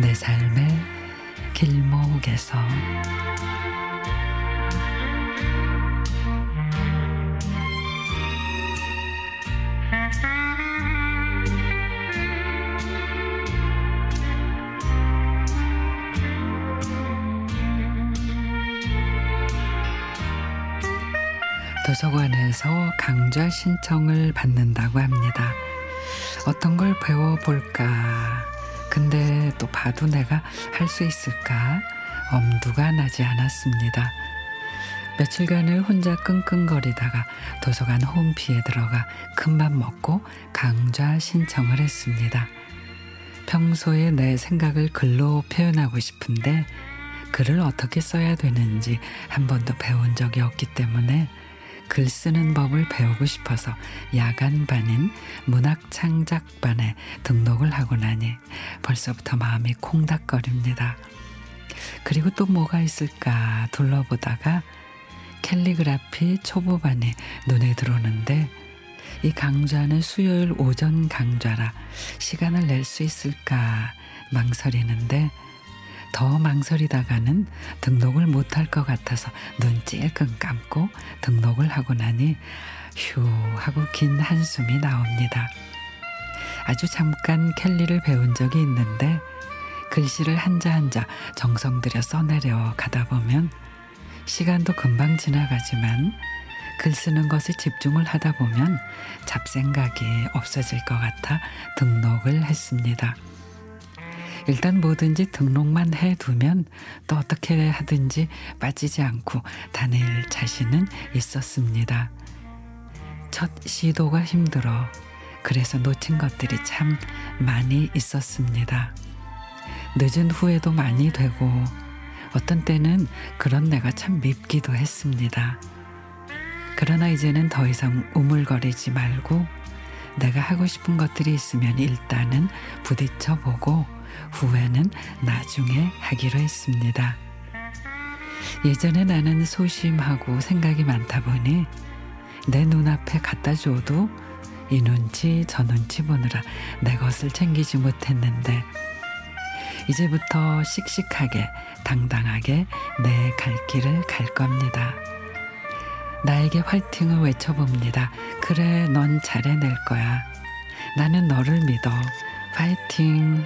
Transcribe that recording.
내 삶의 길목에서 도서관에서 강좌 신청을 받는다고 합니다. 어떤 걸 배워볼까? 근데 또 봐도 내가 할 수 있을까? 엄두가 나지 않았습니다. 며칠간을 혼자 끙끙거리다가 도서관 홈피에 들어가 큰맘 먹고 강좌 신청을 했습니다. 평소에 내 생각을 글로 표현하고 싶은데 글을 어떻게 써야 되는지 한 번도 배운 적이 없기 때문에 글 쓰는 법을 배우고 싶어서 야간반인 문학창작반에 등록을 하고 나니 벌써부터 마음이 콩닥거립니다. 그리고 또 뭐가 있을까 둘러보다가 캘리그라피 초보반이 눈에 들어오는데 이 강좌는 수요일 오전 강좌라 시간을 낼 수 있을까 망설이는데 더 망설이다가는 등록을 못할 것 같아서 눈 찔끔 감고 등록을 하고 나니 휴 하고 긴 한숨이 나옵니다. 아주 잠깐 캘리를 배운 적이 있는데 글씨를 한자 한자 정성 들여 써내려 가다 보면 시간도 금방 지나가지만 글 쓰는 것에 집중을 하다 보면 잡생각이 없어질 것 같아 등록을 했습니다. 일단 뭐든지 등록만 해두면 또 어떻게 하든지 빠지지 않고 다닐 자신은 있었습니다. 첫 시도가 힘들어 그래서 놓친 것들이 참 많이 있었습니다. 늦은 후회도 많이 되고 어떤 때는 그런 내가 참 밉기도 했습니다. 그러나 이제는 더 이상 우물거리지 말고 내가 하고 싶은 것들이 있으면 일단은 부딪혀 보고 후회는 나중에 하기로 했습니다. 예전에 나는 소심하고 생각이 많다 보니 내 눈앞에 갖다 줘도 이 눈치 저 눈치 보느라 내 것을 챙기지 못했는데 이제부터 씩씩하게 당당하게 내 갈 길을 갈 겁니다. 나에게 화이팅을 외쳐봅니다. 그래, 넌 잘해낼 거야. 나는 너를 믿어. 파이팅!